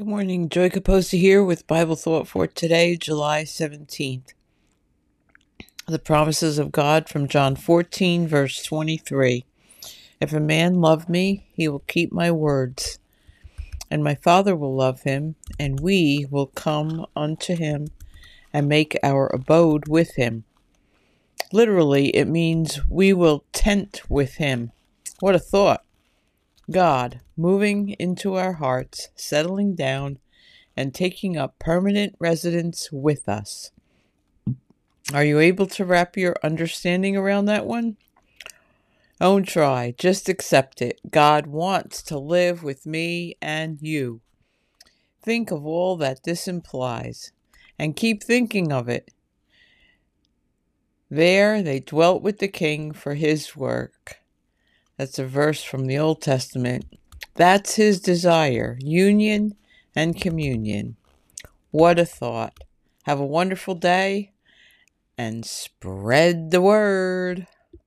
Good morning. Joy Capozzi here with Bible Thought for today, July 17th. The promises of God from John 14, verse 23. If a man love me, he will keep my words, and my Father will love him, and we will come unto him and make our abode with him. Literally, it means we will tent with him. What a thought! God moving into our hearts, settling down, and taking up permanent residence with us. Are you able to wrap your understanding around that one? Don't try, just accept it. God wants to live with me and you. Think of all that this implies and keep thinking of it. There they dwelt with the king for his work. That's a verse from the Old Testament. That's his desire union and communion. What a thought. Have a wonderful day and spread the word.